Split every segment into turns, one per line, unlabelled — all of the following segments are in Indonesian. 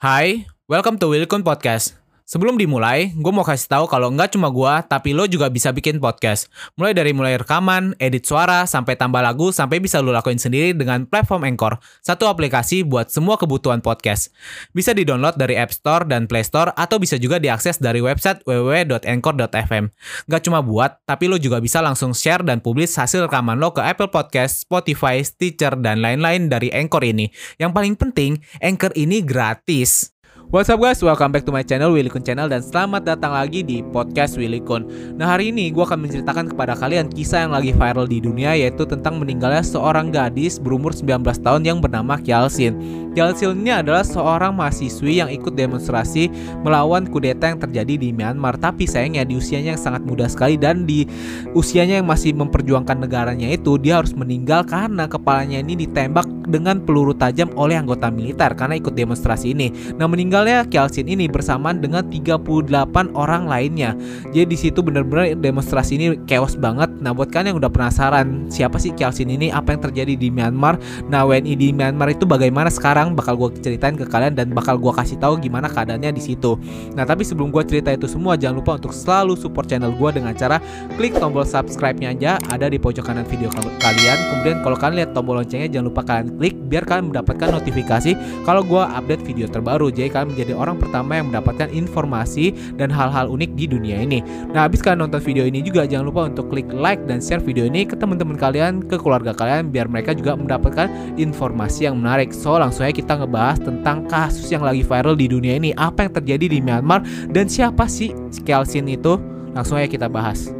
Hai, welcome to Wilkun Podcast. Sebelum dimulai, gue mau kasih tahu kalau nggak cuma gue, tapi lo juga bisa bikin podcast. Mulai dari mulai rekaman, edit suara, sampai tambah lagu, sampai bisa lo lakuin sendiri dengan platform Anchor. Satu aplikasi buat semua kebutuhan podcast. Bisa di-download dari App Store dan Play Store, atau bisa juga diakses dari website www.anchor.fm. Nggak cuma buat, tapi lo juga bisa langsung share dan publish hasil rekaman lo ke Apple Podcast, Spotify, Stitcher, dan lain-lain dari Anchor ini. Yang paling penting, Anchor ini gratis. What's up guys, welcome back to my channel Willy Kun Channel dan selamat datang lagi di podcast Willy Kun. Nah hari ini gue akan menceritakan kepada kalian kisah yang lagi viral di dunia yaitu tentang meninggalnya seorang gadis berumur 19 tahun yang bernama Kyalsin. Kyalsin ini adalah seorang mahasiswi yang ikut demonstrasi melawan kudeta yang terjadi di Myanmar tapi sayangnya di usianya yang sangat muda sekali dan di usianya yang masih memperjuangkan negaranya itu dia harus meninggal karena kepalanya ini ditembak dengan peluru tajam oleh anggota militer karena ikut demonstrasi ini. Nah meninggal meninggalnya Kelsin ini bersamaan dengan 38 orang lainnya. Jadi di situ benar-benar demonstrasi ini chaos banget. Nah, buat kalian yang udah penasaran siapa sih Kelsin ini, apa yang terjadi di Myanmar? Nah, WNI di Myanmar itu bagaimana sekarang bakal gue ceritain ke kalian dan bakal gue kasih tahu gimana keadaannya di situ. Nah, tapi sebelum gue cerita itu semua, jangan lupa untuk selalu support channel gue dengan cara klik tombol subscribe-nya aja ada di pojok kanan video kalian. Kemudian kalau kalian lihat tombol loncengnya jangan lupa kalian klik biar kalian mendapatkan notifikasi kalau gue update video terbaru. Jadi kalian menjadi orang pertama yang mendapatkan informasi dan hal-hal unik di dunia ini. Nah, habis kalian nonton video ini juga jangan lupa untuk klik like dan share video ini ke teman-teman kalian, ke keluarga kalian biar mereka juga mendapatkan informasi yang menarik. So, langsung aja kita ngebahas tentang kasus yang lagi viral di dunia ini, apa yang terjadi di Myanmar dan siapa sih Kelsin itu? Langsung aja kita bahas.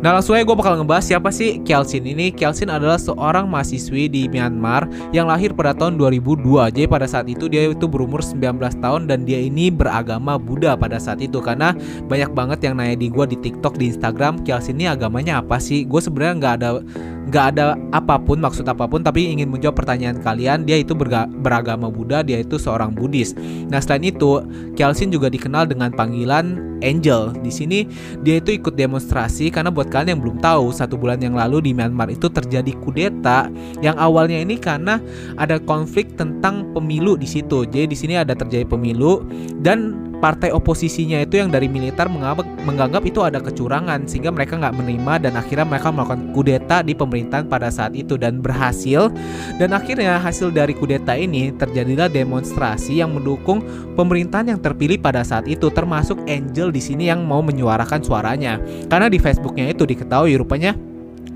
Nah langsung aja gue bakal ngebahas siapa sih Kelsin ini. Kelsin adalah seorang mahasiswi di Myanmar yang lahir pada tahun 2002 Jadi pada saat itu dia itu berumur 19 tahun dan dia ini beragama Buddha pada saat itu. Karena banyak banget yang nanya di gue di TikTok, di Instagram Kelsin ini agamanya apa sih? Gue sebenarnya nggak ada nggak ada apa pun maksud apa pun tapi ingin menjawab pertanyaan kalian. Dia itu beragama Buddha dia itu seorang Buddhis. Nah selain itu Kelsin juga dikenal dengan panggilan Angel. Di sini dia itu ikut demonstrasi karena buat kalian yang belum tahu satu bulan yang lalu di Myanmar itu terjadi kudeta yang awalnya ini karena ada konflik tentang pemilu di situ. Jadi di sini ada terjadi pemilu dan partai oposisinya itu yang dari militer menganggap, itu ada kecurangan sehingga mereka nggak menerima dan akhirnya mereka melakukan kudeta di pemerintahan pada saat itu dan berhasil. Dan akhirnya hasil dari kudeta ini terjadilah demonstrasi yang mendukung pemerintahan yang terpilih pada saat itu termasuk Angel di sini yang mau menyuarakan suaranya. Karena di Facebooknya itu diketahui rupanya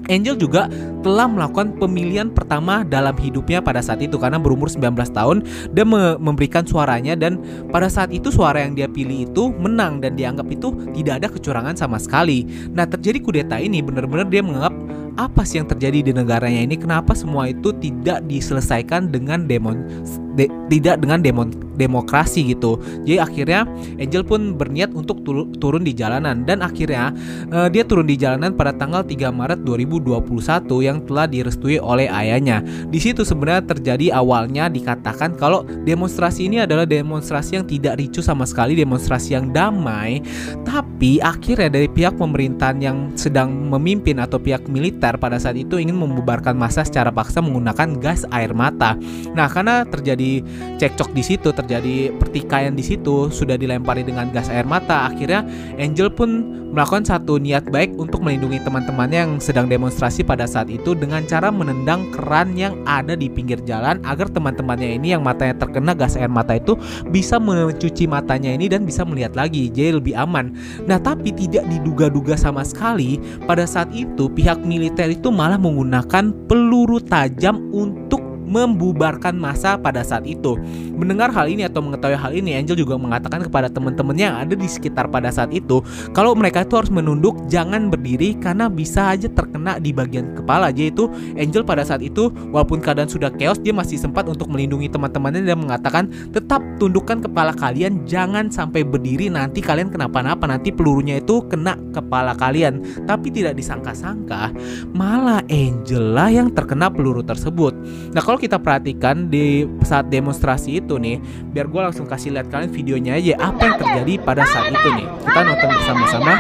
Angel juga telah melakukan pemilihan pertama dalam hidupnya pada saat itu karena berumur 19 tahun dan me memberikan suaranya dan pada saat itu suara yang dia pilih itu menang dan dianggap itu tidak ada kecurangan sama sekali. Nah, terjadi kudeta ini benar-benar dia menganggap apa sih yang terjadi di negaranya ini kenapa semua itu tidak diselesaikan dengan demon de, tidak dengan demon demokrasi gitu. Jadi akhirnya Angel pun berniat untuk turun di jalanan dan akhirnya uh, dia turun di jalanan pada tanggal 3 Maret 2021 yang telah direstui oleh ayahnya. Di situ sebenarnya terjadi awalnya dikatakan kalau demonstrasi ini adalah demonstrasi yang tidak ricu sama sekali, demonstrasi yang damai. Tapi akhirnya dari pihak pemerintahan yang sedang memimpin atau pihak militer pada saat itu ingin membubarkan massa secara paksa menggunakan gas air mata. Nah, karena terjadi terjadi cekcok di situ, terjadi pertikaian di situ, sudah dilempari dengan gas air mata. Akhirnya Angel pun melakukan satu niat baik untuk melindungi teman-temannya yang sedang demonstrasi pada saat itu dengan cara menendang keran yang ada di pinggir jalan agar teman-temannya ini yang matanya terkena gas air mata itu bisa mencuci matanya ini dan bisa melihat lagi, jadi lebih aman. Nah, tapi tidak diduga-duga sama sekali pada saat itu pihak militer itu malah menggunakan peluru tajam untuk membubarkan masa pada saat itu. Mendengar hal ini atau mengetahui hal ini, Angel juga mengatakan kepada teman-temannya yang ada di sekitar pada saat itu, kalau mereka itu harus menunduk, jangan berdiri karena bisa aja terkena di bagian kepala. Jadi itu Angel pada saat itu walaupun keadaan sudah chaos, dia masih sempat untuk melindungi teman-temannya dan mengatakan tetap tundukkan kepala kalian, jangan sampai berdiri nanti kalian kenapa-napa, nanti pelurunya itu kena kepala kalian. Tapi tidak disangka-sangka, malah Angel lah yang terkena peluru tersebut. Nah kalau kita perhatikan di saat demonstrasi itu nih, biar gue langsung kasih lihat kalian videonya aja apa yang terjadi pada saat itu nih. Kita nonton bersama-sama.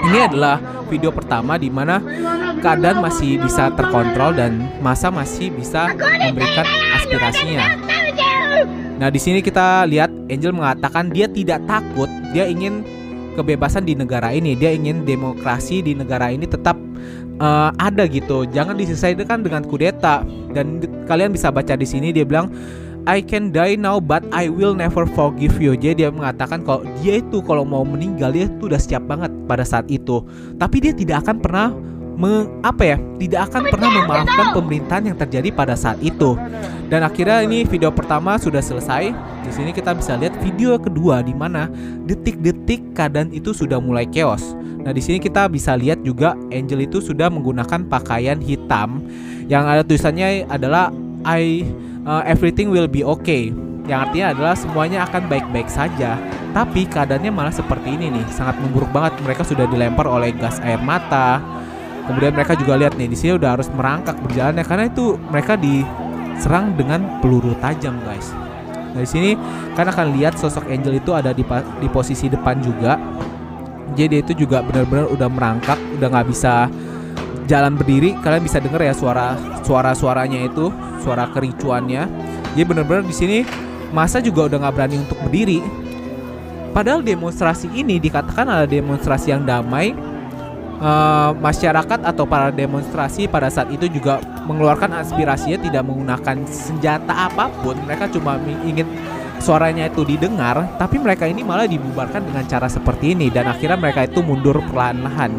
Ini adalah video pertama di mana keadaan masih bisa terkontrol dan masa masih bisa memberikan aspirasinya. Nah, di sini kita lihat Angel mengatakan dia tidak takut, dia ingin kebebasan di negara ini, dia ingin demokrasi di negara ini tetap uh, ada gitu. Jangan diselesaikan dengan kudeta. Dan kalian bisa baca di sini dia bilang I can die now but I will never forgive you. Jadi dia mengatakan kalau dia itu kalau mau meninggal dia itu udah siap banget pada saat itu. Tapi dia tidak akan pernah me, apa ya tidak akan pernah memaafkan pemerintahan yang terjadi pada saat itu. Dan akhirnya ini video pertama sudah selesai. Di sini kita bisa lihat video kedua di mana detik-detik keadaan itu sudah mulai chaos. Nah di sini kita bisa lihat juga Angel itu sudah menggunakan pakaian hitam. Yang ada tulisannya adalah I uh, everything will be okay. Yang artinya adalah semuanya akan baik-baik saja. Tapi keadaannya malah seperti ini nih, sangat memburuk banget. Mereka sudah dilempar oleh gas air mata, Kemudian mereka juga lihat nih di sini udah harus merangkak berjalannya karena itu mereka diserang dengan peluru tajam guys. Nah di sini kan akan lihat sosok Angel itu ada di, di posisi depan juga. Jadi itu juga benar-benar udah merangkak, udah nggak bisa jalan berdiri. Kalian bisa dengar ya suara suara suaranya itu, suara kericuannya. Jadi benar-benar di sini masa juga udah nggak berani untuk berdiri. Padahal demonstrasi ini dikatakan ada demonstrasi yang damai uh, masyarakat atau para demonstrasi pada saat itu juga mengeluarkan aspirasinya tidak menggunakan senjata apa pun. Mereka cuma ingin suaranya itu didengar tapi mereka ini malah dibubarkan dengan cara seperti ini dan akhirnya mereka itu mundur perlahan-lahan.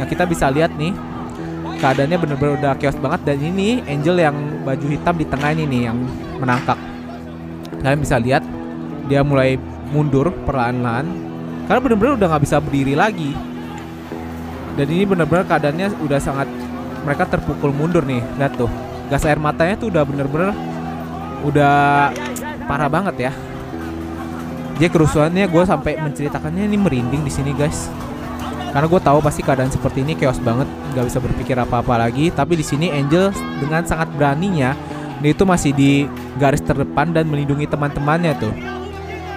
Nah kita bisa lihat nih keadaannya benar-benar udah chaos banget dan ini Angel yang baju hitam di tengah ini nih yang menangkap. Kalian bisa lihat dia mulai mundur perlahan-lahan karena benar-benar udah nggak bisa berdiri lagi dan ini benar-benar keadaannya udah sangat mereka terpukul mundur nih lihat tuh. Gas air matanya tuh udah bener-bener udah parah banget ya. Jadi kerusuhannya gue sampai menceritakannya ini merinding di sini guys. Karena gue tahu pasti keadaan seperti ini chaos banget nggak bisa berpikir apa-apa lagi. Tapi di sini Angel dengan sangat beraninya dia itu masih di garis terdepan dan melindungi teman-temannya tuh.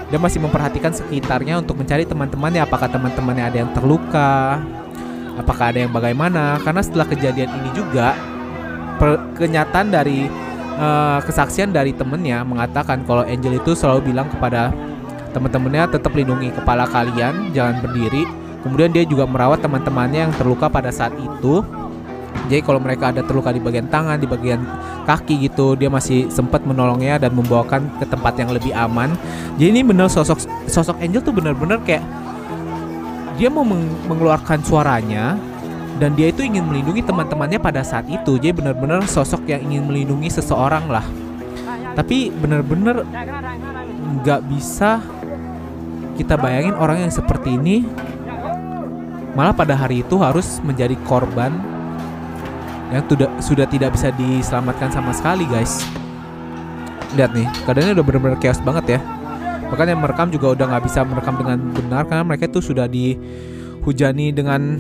Dia masih memperhatikan sekitarnya untuk mencari teman-temannya apakah teman-temannya ada yang terluka apakah ada yang bagaimana? Karena setelah kejadian ini juga per, kenyataan dari uh, kesaksian dari temennya mengatakan kalau Angel itu selalu bilang kepada teman-temannya tetap lindungi kepala kalian jangan berdiri. Kemudian dia juga merawat teman-temannya yang terluka pada saat itu. Jadi kalau mereka ada terluka di bagian tangan, di bagian kaki gitu, dia masih sempat menolongnya dan membawakan ke tempat yang lebih aman. Jadi ini bener sosok sosok Angel tuh bener-bener kayak dia mau meng mengeluarkan suaranya dan dia itu ingin melindungi teman-temannya pada saat itu. Jadi benar-benar sosok yang ingin melindungi seseorang lah. Tapi benar-benar nggak bisa kita bayangin orang yang seperti ini malah pada hari itu harus menjadi korban yang sudah sudah tidak bisa diselamatkan sama sekali guys. Lihat nih keadaannya udah benar-benar chaos banget ya bahkan yang merekam juga udah nggak bisa merekam dengan benar karena mereka itu sudah dihujani dengan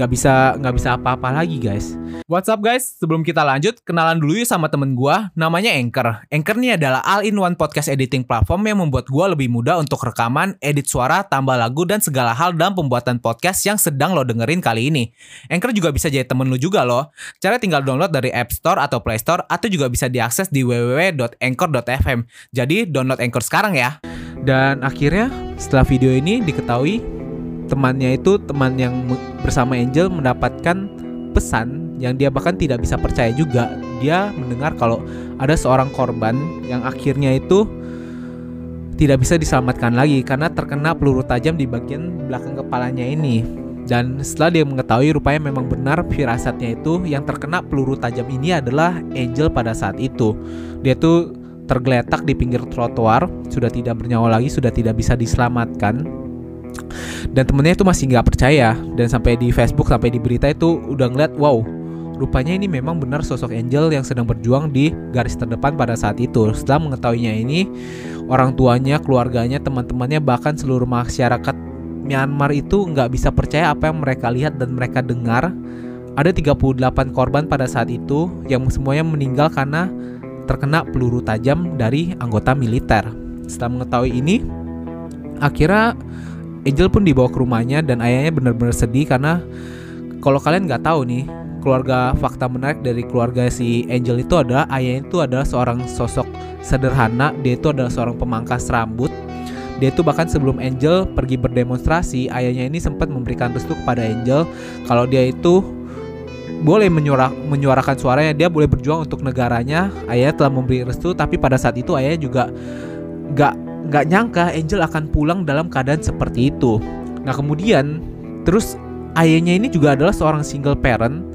nggak bisa nggak bisa apa-apa lagi guys What's up guys? Sebelum kita lanjut, kenalan dulu yuk sama temen gue, namanya Anchor. Anchor ini adalah all-in-one podcast editing platform yang membuat gue lebih mudah untuk rekaman, edit suara, tambah lagu, dan segala hal dalam pembuatan podcast yang sedang lo dengerin kali ini. Anchor juga bisa jadi temen lo juga loh. Cara tinggal download dari App Store atau Play Store, atau juga bisa diakses di www.anchor.fm. Jadi download Anchor sekarang ya. Dan akhirnya setelah video ini diketahui temannya itu teman yang bersama Angel mendapatkan pesan yang dia bahkan tidak bisa percaya juga. Dia mendengar kalau ada seorang korban yang akhirnya itu tidak bisa diselamatkan lagi karena terkena peluru tajam di bagian belakang kepalanya ini. Dan setelah dia mengetahui rupanya memang benar firasatnya itu yang terkena peluru tajam ini adalah Angel pada saat itu. Dia tuh tergeletak di pinggir trotoar, sudah tidak bernyawa lagi, sudah tidak bisa diselamatkan dan temennya itu masih nggak percaya. Dan sampai di Facebook sampai di berita itu udah ngeliat wow rupanya ini memang benar sosok Angel yang sedang berjuang di garis terdepan pada saat itu. Setelah mengetahuinya ini orang tuanya keluarganya teman-temannya bahkan seluruh masyarakat Myanmar itu nggak bisa percaya apa yang mereka lihat dan mereka dengar. Ada 38 korban pada saat itu yang semuanya meninggal karena terkena peluru tajam dari anggota militer. Setelah mengetahui ini, akhirnya Angel pun dibawa ke rumahnya dan ayahnya benar-benar sedih karena kalau kalian nggak tahu nih keluarga fakta menarik dari keluarga si Angel itu adalah ayahnya itu adalah seorang sosok sederhana dia itu adalah seorang pemangkas rambut. Dia itu bahkan sebelum Angel pergi berdemonstrasi ayahnya ini sempat memberikan restu kepada Angel kalau dia itu boleh menyuara, menyuarakan suaranya dia boleh berjuang untuk negaranya. Ayahnya telah memberi restu tapi pada saat itu ayahnya juga nggak nggak nyangka Angel akan pulang dalam keadaan seperti itu. Nah kemudian terus ayahnya ini juga adalah seorang single parent.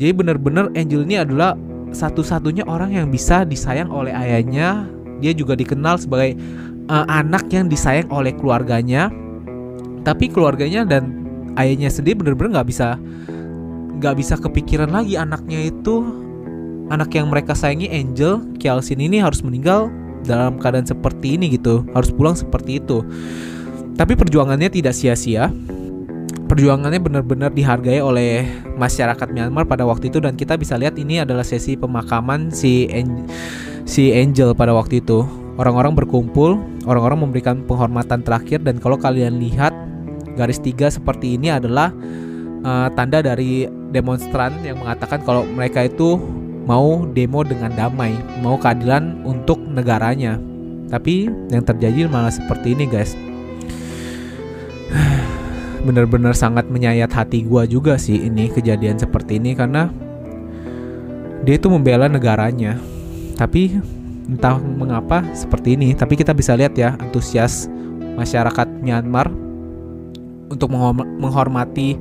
Jadi benar-benar Angel ini adalah satu-satunya orang yang bisa disayang oleh ayahnya. Dia juga dikenal sebagai uh, anak yang disayang oleh keluarganya. Tapi keluarganya dan ayahnya sendiri benar-benar nggak bisa nggak bisa kepikiran lagi anaknya itu. Anak yang mereka sayangi Angel Kialsin ini harus meninggal dalam keadaan seperti ini gitu harus pulang seperti itu. Tapi perjuangannya tidak sia-sia. Perjuangannya benar-benar dihargai oleh masyarakat Myanmar pada waktu itu dan kita bisa lihat ini adalah sesi pemakaman si Angel, si Angel pada waktu itu. Orang-orang berkumpul orang-orang memberikan penghormatan terakhir dan kalau kalian lihat garis tiga seperti ini adalah uh, tanda dari demonstran yang mengatakan kalau mereka itu mau demo dengan damai, mau keadilan untuk negaranya. Tapi yang terjadi malah seperti ini, guys. Bener-bener sangat menyayat hati gua juga sih ini kejadian seperti ini karena dia itu membela negaranya. Tapi entah mengapa seperti ini, tapi kita bisa lihat ya antusias masyarakat Myanmar untuk menghormati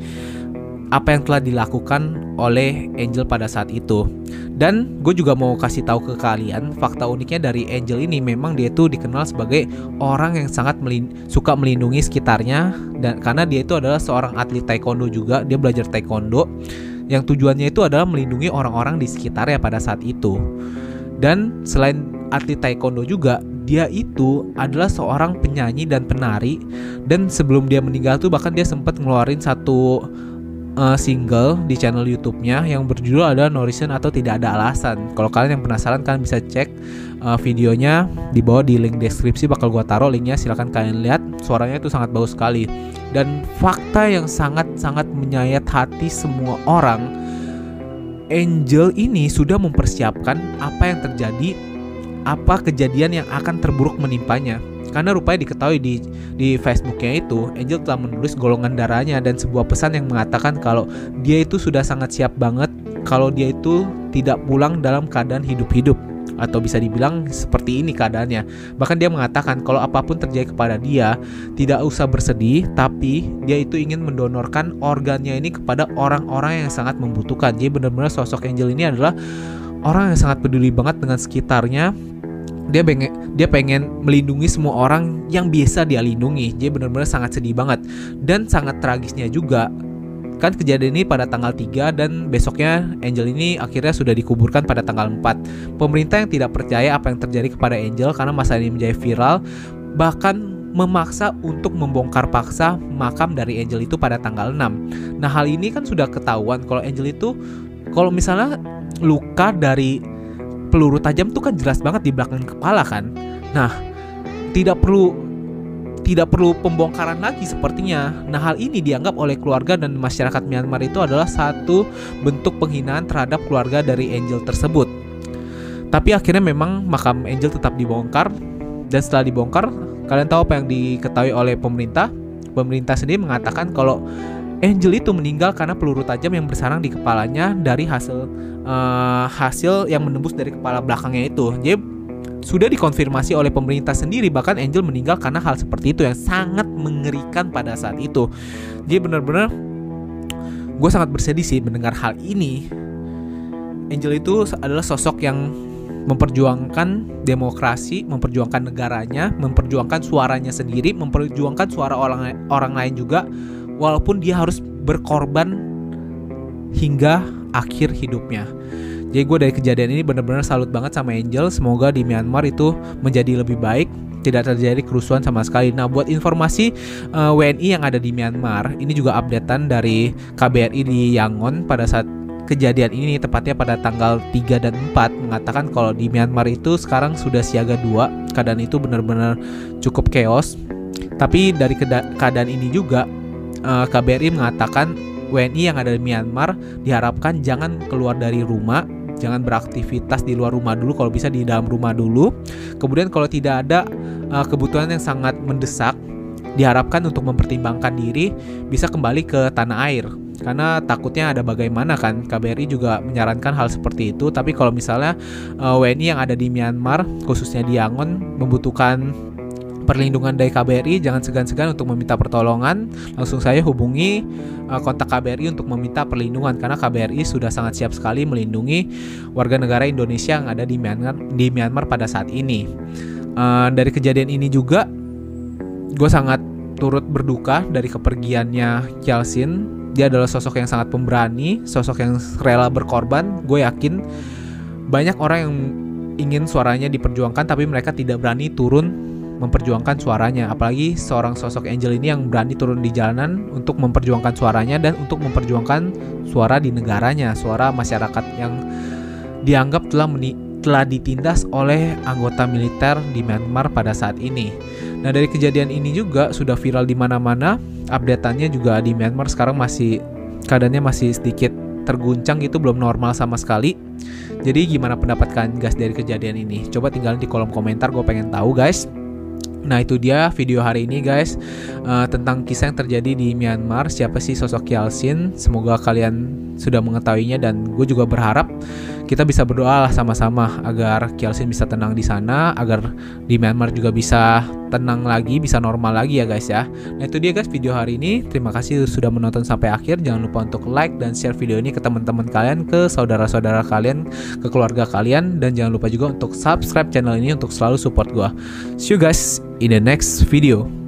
apa yang telah dilakukan oleh Angel pada saat itu. Dan gue juga mau kasih tahu ke kalian fakta uniknya dari Angel ini memang dia itu dikenal sebagai orang yang sangat melin suka melindungi sekitarnya dan karena dia itu adalah seorang atlet taekwondo juga, dia belajar taekwondo yang tujuannya itu adalah melindungi orang-orang di sekitarnya pada saat itu. Dan selain atlet taekwondo juga, dia itu adalah seorang penyanyi dan penari dan sebelum dia meninggal tuh bahkan dia sempat ngeluarin satu uh, single di channel YouTube-nya yang berjudul ada No Reason atau Tidak Ada Alasan. Kalau kalian yang penasaran kalian bisa cek uh, videonya di bawah di link deskripsi bakal gua taruh linknya silahkan kalian lihat. Suaranya itu sangat bagus sekali. Dan fakta yang sangat-sangat menyayat hati semua orang Angel ini sudah mempersiapkan apa yang terjadi apa kejadian yang akan terburuk menimpanya karena rupanya diketahui di di Facebooknya itu Angel telah menulis golongan darahnya dan sebuah pesan yang mengatakan kalau dia itu sudah sangat siap banget kalau dia itu tidak pulang dalam keadaan hidup-hidup atau bisa dibilang seperti ini keadaannya. Bahkan dia mengatakan kalau apa pun terjadi kepada dia, tidak usah bersedih, tapi dia itu ingin mendonorkan organnya ini kepada orang-orang yang sangat membutuhkan. Jadi benar-benar sosok Angel ini adalah orang yang sangat peduli banget dengan sekitarnya dia pengen dia pengen melindungi semua orang yang biasa dia lindungi. Jadi benar-benar sangat sedih banget dan sangat tragisnya juga kan kejadian ini pada tanggal 3 dan besoknya Angel ini akhirnya sudah dikuburkan pada tanggal 4. Pemerintah yang tidak percaya apa yang terjadi kepada Angel karena masa ini menjadi viral bahkan memaksa untuk membongkar paksa makam dari Angel itu pada tanggal 6. Nah, hal ini kan sudah ketahuan kalau Angel itu kalau misalnya luka dari peluru tajam tuh kan jelas banget di belakang kepala kan. Nah, tidak perlu tidak perlu pembongkaran lagi sepertinya. Nah, hal ini dianggap oleh keluarga dan masyarakat Myanmar itu adalah satu bentuk penghinaan terhadap keluarga dari Angel tersebut. Tapi akhirnya memang makam Angel tetap dibongkar dan setelah dibongkar, kalian tahu apa yang diketahui oleh pemerintah? Pemerintah sendiri mengatakan kalau Angel itu meninggal karena peluru tajam yang bersarang di kepalanya dari hasil uh, hasil yang menembus dari kepala belakangnya itu. Jadi sudah dikonfirmasi oleh pemerintah sendiri bahkan Angel meninggal karena hal seperti itu yang sangat mengerikan pada saat itu. Jadi benar-benar gue sangat bersedih sih mendengar hal ini. Angel itu adalah sosok yang memperjuangkan demokrasi, memperjuangkan negaranya, memperjuangkan suaranya sendiri, memperjuangkan suara orang orang lain juga walaupun dia harus berkorban hingga akhir hidupnya. Jadi gue dari kejadian ini benar-benar salut banget sama Angel. Semoga di Myanmar itu menjadi lebih baik, tidak terjadi kerusuhan sama sekali. Nah, buat informasi uh, eh, WNI yang ada di Myanmar, ini juga updatean dari KBRI di Yangon pada saat kejadian ini tepatnya pada tanggal 3 dan 4 mengatakan kalau di Myanmar itu sekarang sudah siaga 2. Keadaan itu benar-benar cukup chaos Tapi dari keadaan ini juga uh, eh, KBRI mengatakan WNI yang ada di Myanmar diharapkan jangan keluar dari rumah jangan beraktivitas di luar rumah dulu kalau bisa di dalam rumah dulu. Kemudian kalau tidak ada uh, kebutuhan yang sangat mendesak diharapkan untuk mempertimbangkan diri bisa kembali ke tanah air. Karena takutnya ada bagaimana kan KBRI juga menyarankan hal seperti itu. Tapi kalau misalnya eh, WNI yang ada di Myanmar khususnya di Yangon membutuhkan perlindungan dari KBRI jangan segan-segan untuk meminta pertolongan. Langsung saya hubungi uh, kontak KBRI untuk meminta perlindungan karena KBRI sudah sangat siap sekali melindungi warga negara Indonesia yang ada di Myanmar di Myanmar pada saat ini. Uh, dari kejadian ini juga gue sangat turut berduka dari kepergiannya Kjelsin dia adalah sosok yang sangat pemberani sosok yang rela berkorban. Gue yakin banyak orang yang ingin suaranya diperjuangkan tapi mereka tidak berani turun memperjuangkan suaranya apalagi seorang sosok Angel ini yang berani turun di jalanan untuk memperjuangkan suaranya dan untuk memperjuangkan suara di negaranya suara masyarakat yang dianggap telah meni telah ditindas oleh anggota militer di Myanmar pada saat ini. Nah, dari kejadian ini juga sudah viral di mana-mana. Updateannya juga di Myanmar sekarang masih keadaannya masih sedikit terguncang gitu, belum normal sama sekali. Jadi gimana pendapat kalian guys dari kejadian ini? Coba tinggalin di kolom komentar, gue pengen tahu guys. Nah itu dia video hari ini guys uh, tentang kisah yang terjadi di Myanmar. Siapa sih sosok Yalsin? Semoga kalian sudah mengetahuinya dan gue juga berharap kita bisa berdoa lah sama-sama agar Kielsin bisa tenang di sana, agar di Myanmar juga bisa tenang lagi, bisa normal lagi ya guys ya. Nah itu dia guys video hari ini. Terima kasih sudah menonton sampai akhir. Jangan lupa untuk like dan share video ini ke teman-teman kalian, ke saudara-saudara kalian, ke keluarga kalian, dan jangan lupa juga untuk subscribe channel ini untuk selalu support gue. See you guys in the next video.